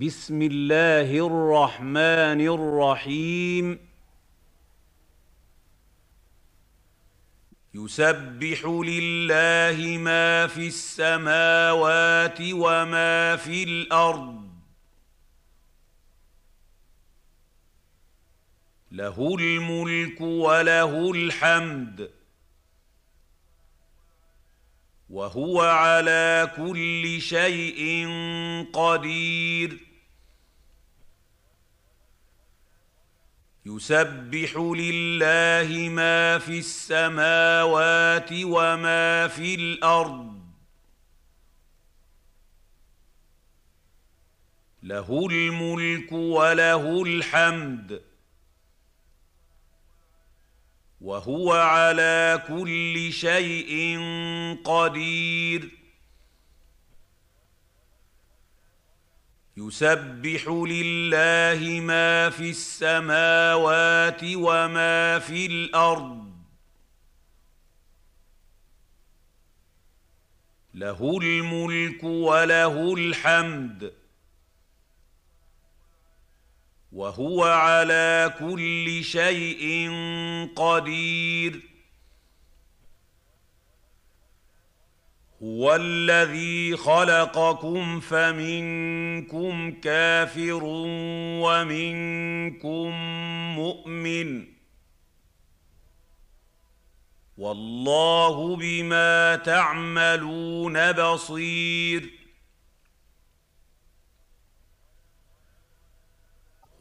بسم الله الرحمن الرحيم. يسبح لله ما في السماوات وما في الأرض. له الملك وله الحمد. وهو على كل شيء قدير. يسبح لله ما في السماوات وما في الأرض. له الملك وله الحمد. وهو على كل شيء قدير. يسبح لله ما في السماوات وما في الأرض. له الملك وله الحمد. وهو على كل شيء قدير. هو الذي خلقكم فمنكم كافر ومنكم مؤمن. والله بما تعملون بصير.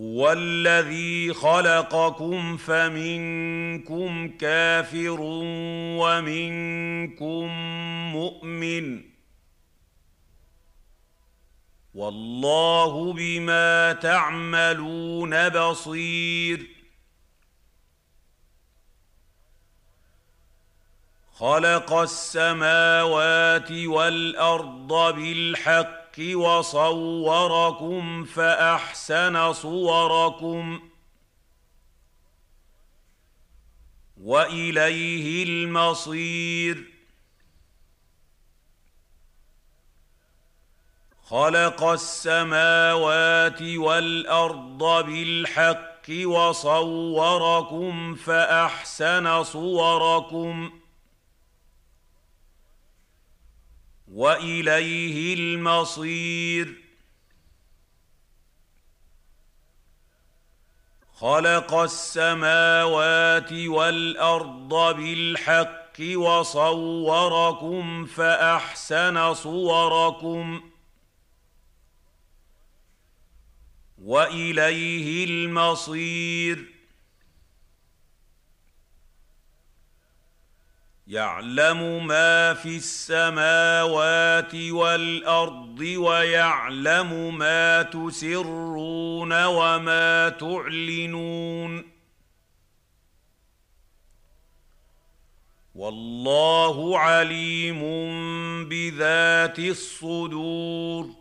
هو الذي خلقكم فمنكم كافر ومنكم مؤمن والله بما تعملون بصير خلق السماوات والارض بالحق الحق وصوركم فأحسن صوركم وإليه المصير. خلق السماوات والأرض بالحق وصوركم فأحسن صوركم. وإليه المصير. خلق السماوات والأرض بالحق وصوركم فأحسن صوركم. وإليه المصير. يعلم ما في السماوات والأرض ويعلم ما تسرون وما تعلنون. والله عليم بذات الصدور.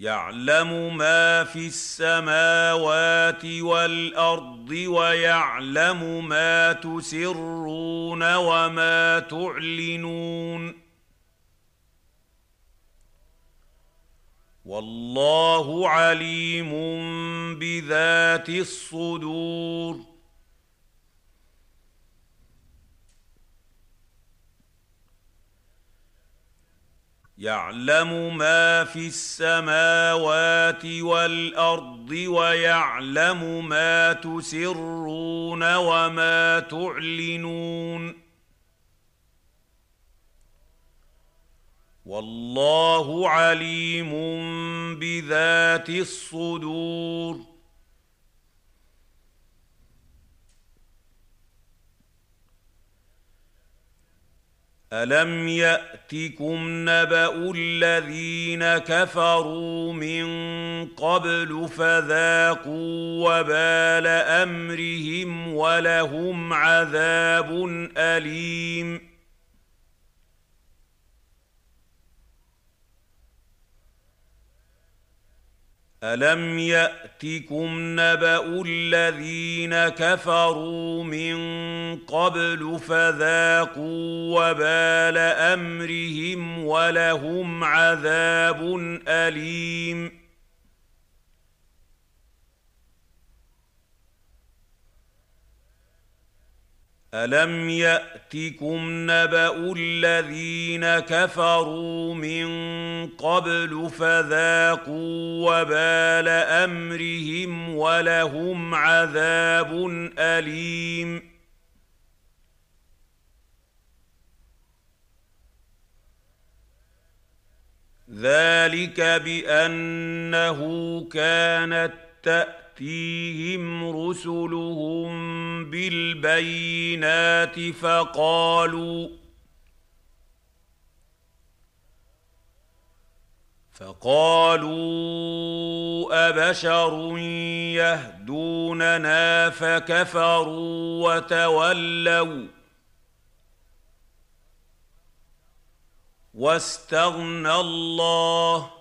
يعلم ما في السماوات والأرض ويعلم ما تسرون وما تعلنون. والله عليم بذات الصدور. يعلم ما في السماوات والأرض ويعلم ما تسرون وما تعلنون. والله عليم بذات الصدور. الم ياتكم نبا الذين كفروا من قبل فذاقوا وبال امرهم ولهم عذاب اليم الم ياتكم نبا الذين كفروا من قبل فذاقوا وبال امرهم ولهم عذاب اليم الم ياتكم نبا الذين كفروا من قبل فذاقوا وبال امرهم ولهم عذاب اليم ذلك بانه كانت تأتي تاتيهم رسلهم بالبينات فقالوا فقالوا أبشر يهدوننا فكفروا وتولوا واستغنى الله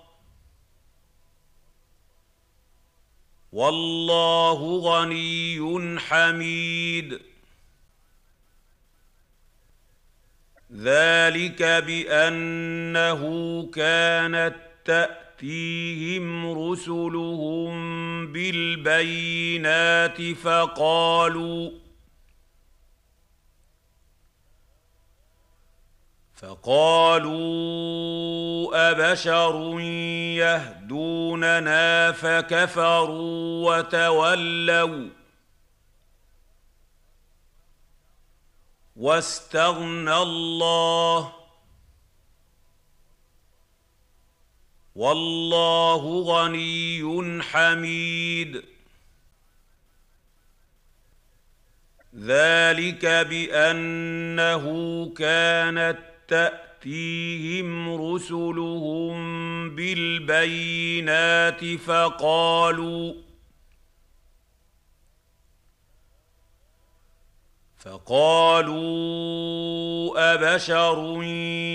والله غني حميد. ذلك بأنه كانت تأتيهم رسلهم بالبينات فقالوا فقالوا أبشر يهدوننا فكفروا وتولوا واستغنى الله والله غني حميد ذلك بأنه كانت تأتيهم رسلهم بالبينات فقالوا فقالوا أبشر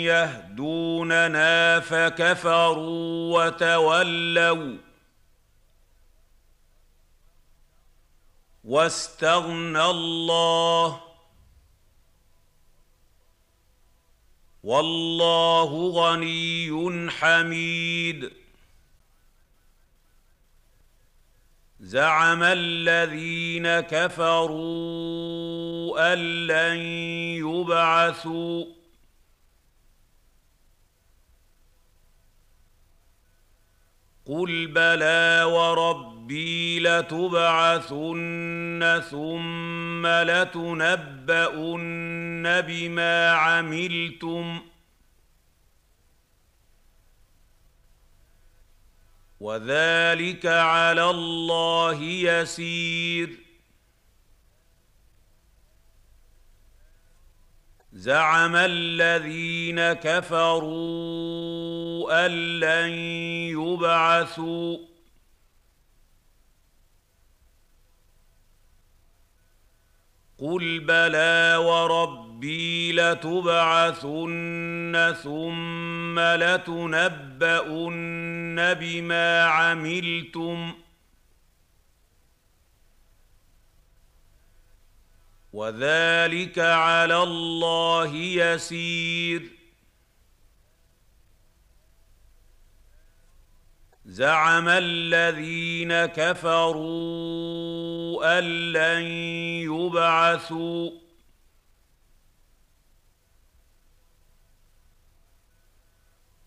يهدوننا فكفروا وتولوا واستغنى الله والله غني حميد. زعم الذين كفروا أن لن يبعثوا. قل بلى وربي لتبعثن ثم لتنبؤن بما عملتم وذلك على الله يسير زعم الذين كفروا ان لن يبعثوا قل بلى وربي لتبعثن ثم لتنبؤن بما عملتم ۖ وذلك على الله يسير زعم الذين كفروا أن لن يبعثوا.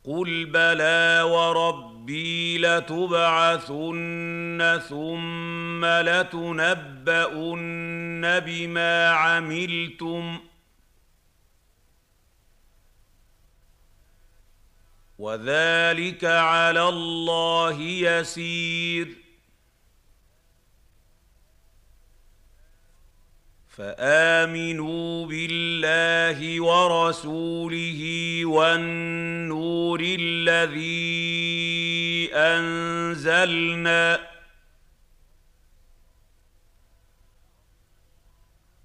قل بلى وربي لتبعثن ثم لتنبؤن بما عملتم وذلك على الله يسير. فآمنوا بالله ورسوله والنور الذي أنزلنا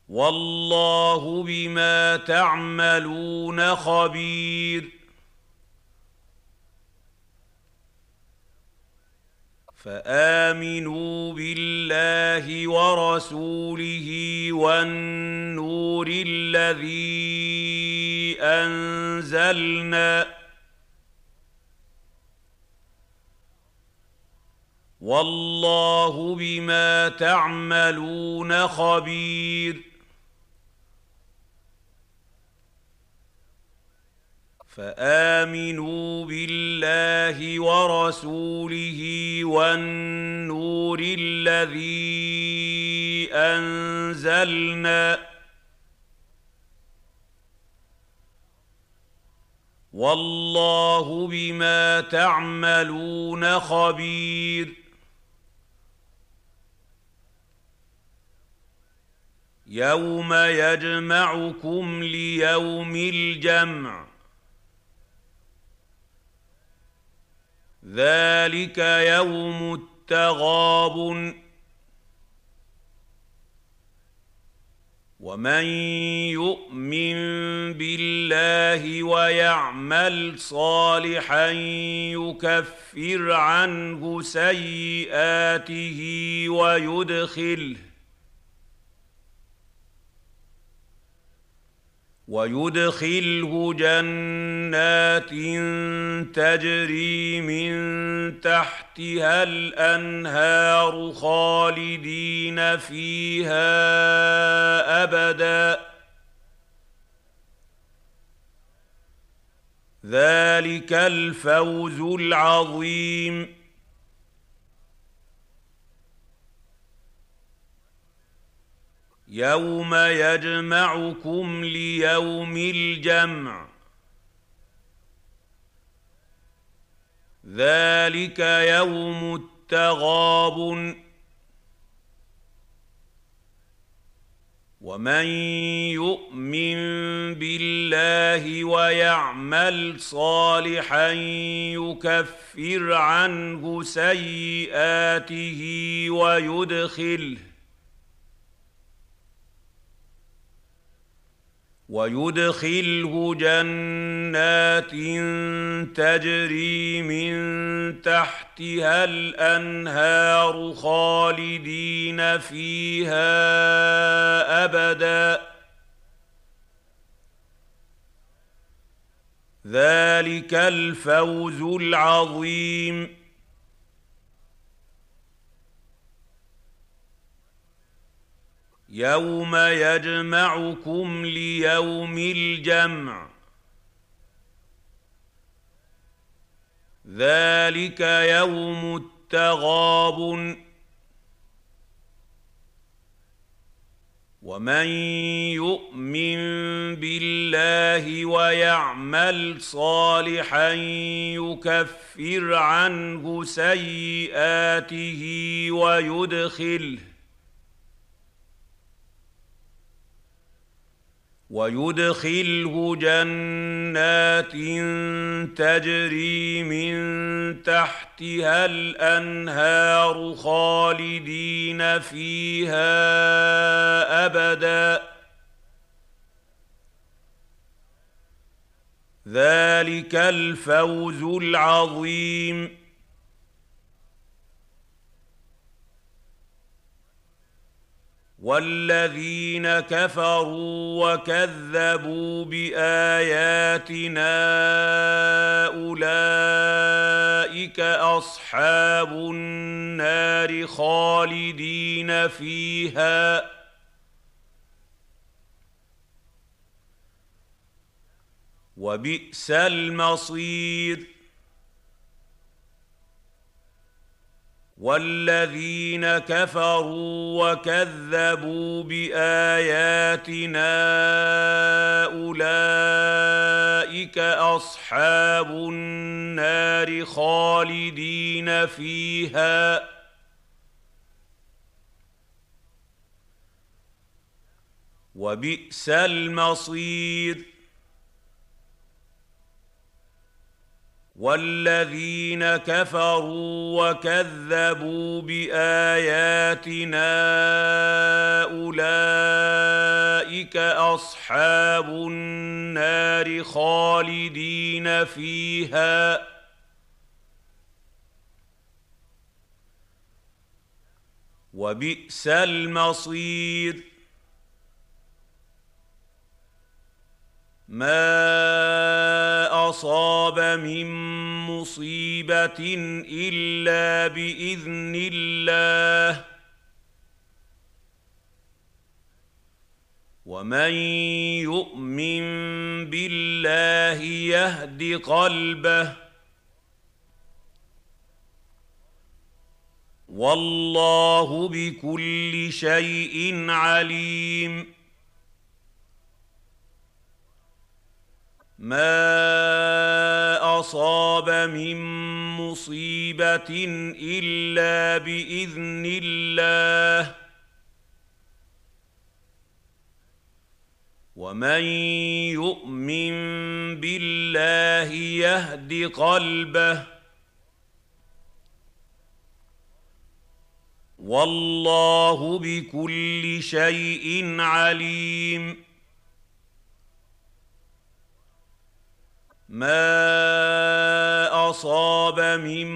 والله بما تعملون خبير. فآمنوا بالله ورسوله والنور الذي أنزلنا والله بما تعملون خبير فآمنوا بالله ورسوله والنور الذي أنزلنا والله بما تعملون خبير يوم يجمعكم ليوم الجمع ذلك يوم التغاب ومن يؤمن بالله ويعمل صالحا يكفر عنه سيئاته ويدخله ويدخله جنات تجري من تحتها الأنهار خالدين فيها أبدا. ذلك الفوز العظيم. يوم يجمعكم ليوم الجمع. ذلك يوم التغاب ومن يؤمن بالله ويعمل صالحا يكفر عنه سيئاته ويدخله ويدخله جنات تجري من تحتها الأنهار خالدين فيها أبدا. ذلك الفوز العظيم. يوم يجمعكم ليوم الجمع ذلك يوم التغاب ومن يؤمن بالله ويعمل صالحا يكفر عنه سيئاته ويدخله ويدخله جنات تجري من تحتها الأنهار خالدين فيها أبدا. ذلك الفوز العظيم. والذين كفروا وكذبوا باياتنا اولئك اصحاب النار خالدين فيها وبئس المصير والذين كفروا وكذبوا بآياتنا أولئك أصحاب النار خالدين فيها وبئس المصير والذين كفروا وكذبوا باياتنا اولئك اصحاب النار خالدين فيها وبئس المصير ما اصاب من مصيبه الا باذن الله ومن يؤمن بالله يهد قلبه والله بكل شيء عليم ما اصاب من مصيبه الا باذن الله ومن يؤمن بالله يهد قلبه والله بكل شيء عليم ما اصاب من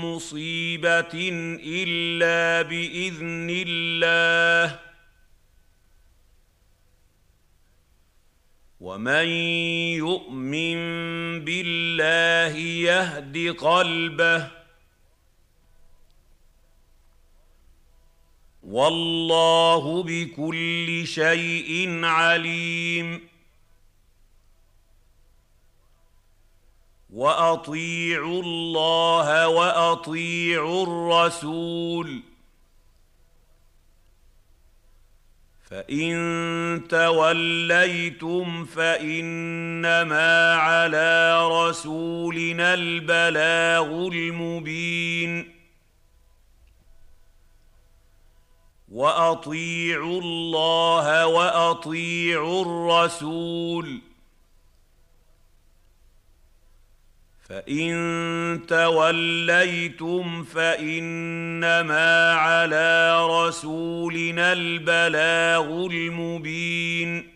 مصيبه الا باذن الله ومن يؤمن بالله يهد قلبه والله بكل شيء عليم وأطيعوا الله وأطيعوا الرسول. فإن توليتم فإنما على رسولنا البلاغ المبين. وأطيعوا الله وأطيعوا الرسول. فإن توليتم فإنما على رسولنا البلاغ المبين.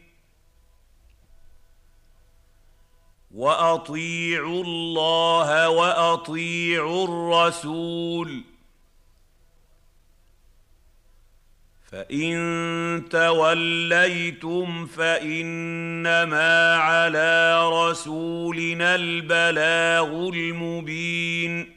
وأطيعوا الله وأطيعوا الرسول. فإن توليتم فإنما على رسولنا البلاغ المبين.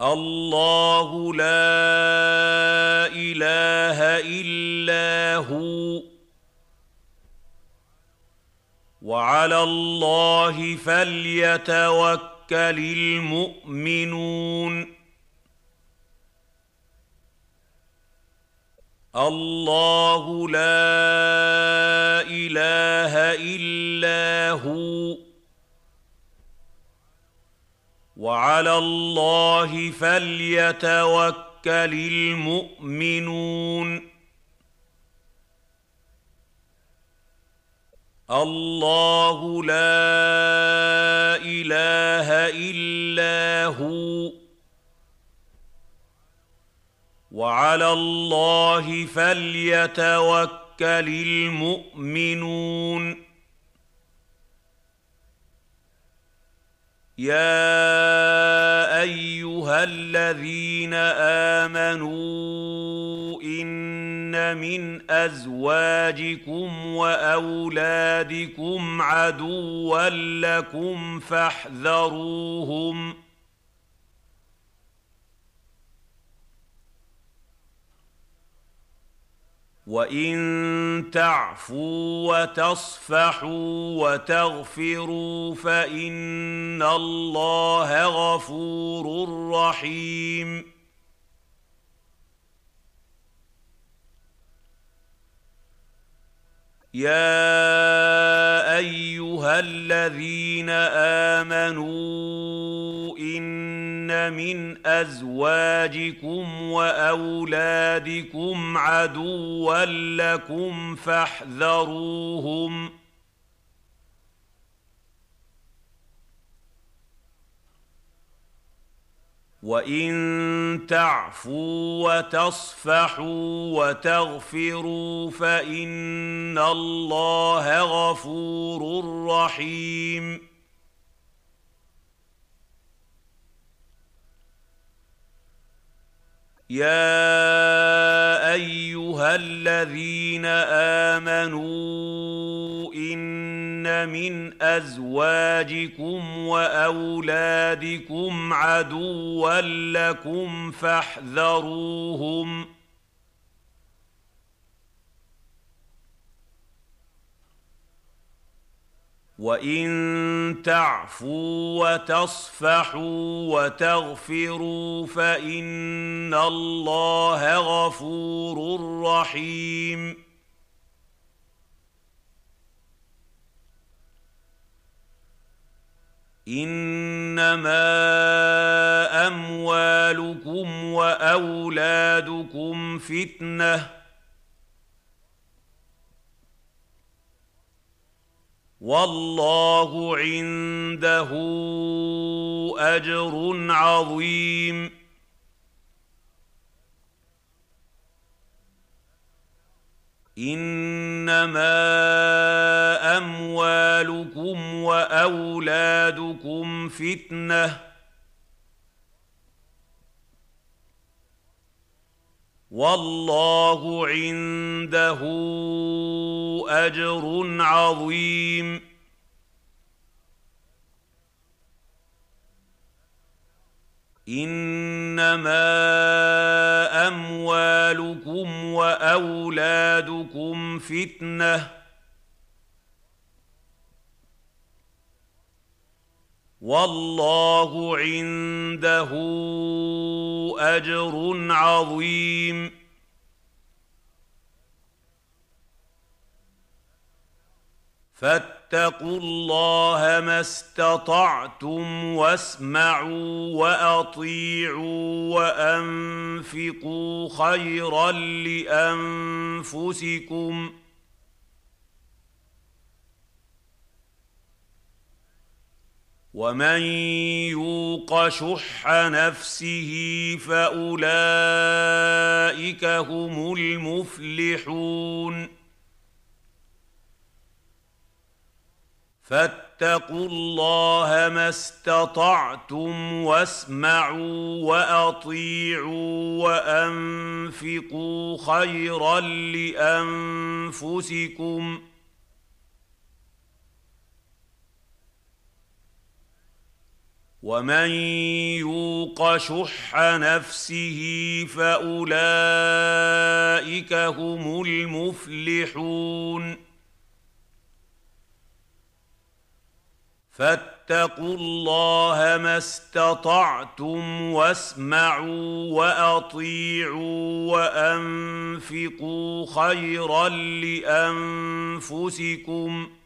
الله لا إله إلا هو. وعلى الله فليتوكل المؤمنون. الله لا إله إلا هو. وعلى الله فليتوكل المؤمنون. الله لا إله إلا هو. وعلى الله فليتوكل المؤمنون. يا أيها الذين آمنوا إن من أزواجكم وأولادكم عدوا لكم فاحذروهم. وان تعفوا وتصفحوا وتغفروا فان الله غفور رحيم يا ايها الذين امنوا ان من ازواجكم واولادكم عدوا لكم فاحذروهم وان تعفوا وتصفحوا وتغفروا فان الله غفور رحيم يا ايها الذين امنوا ان من ازواجكم واولادكم عدوا لكم فاحذروهم وان تعفوا وتصفحوا وتغفروا فان الله غفور رحيم انما اموالكم واولادكم فتنه والله عنده أجر عظيم. إنما أموالكم وأولادكم فتنة. والله عنده أجر عظيم. إنما أموالكم وأولادكم فتنة. والله عنده أجر عظيم. فاتقوا الله ما استطعتم واسمعوا وأطيعوا وأنفقوا خيرا لانفسكم ۖ. ومن يوق شح نفسه فاولئك هم المفلحون فاتقوا الله ما استطعتم واسمعوا واطيعوا وانفقوا خيرا لانفسكم ۖ ومن يوق شح نفسه فاولئك هم المفلحون فاتقوا الله ما استطعتم واسمعوا واطيعوا وانفقوا خيرا لانفسكم ۖ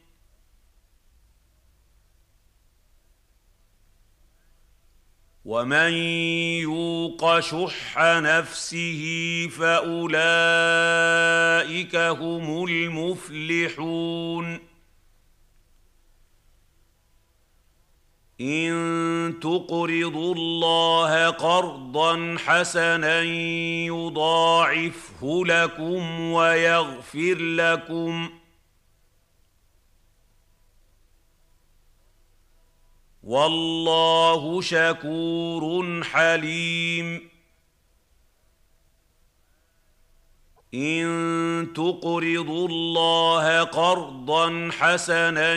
ومن يوق شح نفسه فاولئك هم المفلحون ان تقرضوا الله قرضا حسنا يضاعفه لكم ويغفر لكم ۖ والله شكور حليم. إن تقرضوا الله قرضا حسنا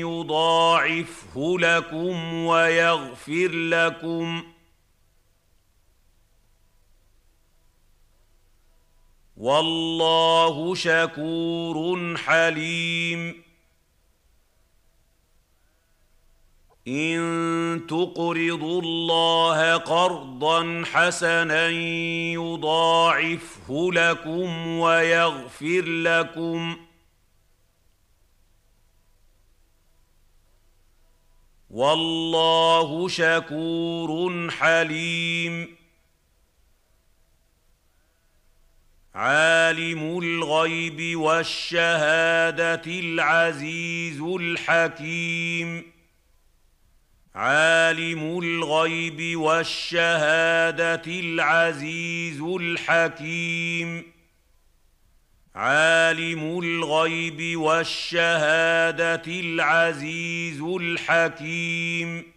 يضاعفه لكم ويغفر لكم. والله شكور حليم. إن تقرضوا الله قرضا حسنا يضاعفه لكم ويغفر لكم والله شكور حليم عالم الغيب والشهادة العزيز الحكيم عالم الغيب والشهادة العزيز الحكيم. عالم الغيب والشهادة العزيز الحكيم.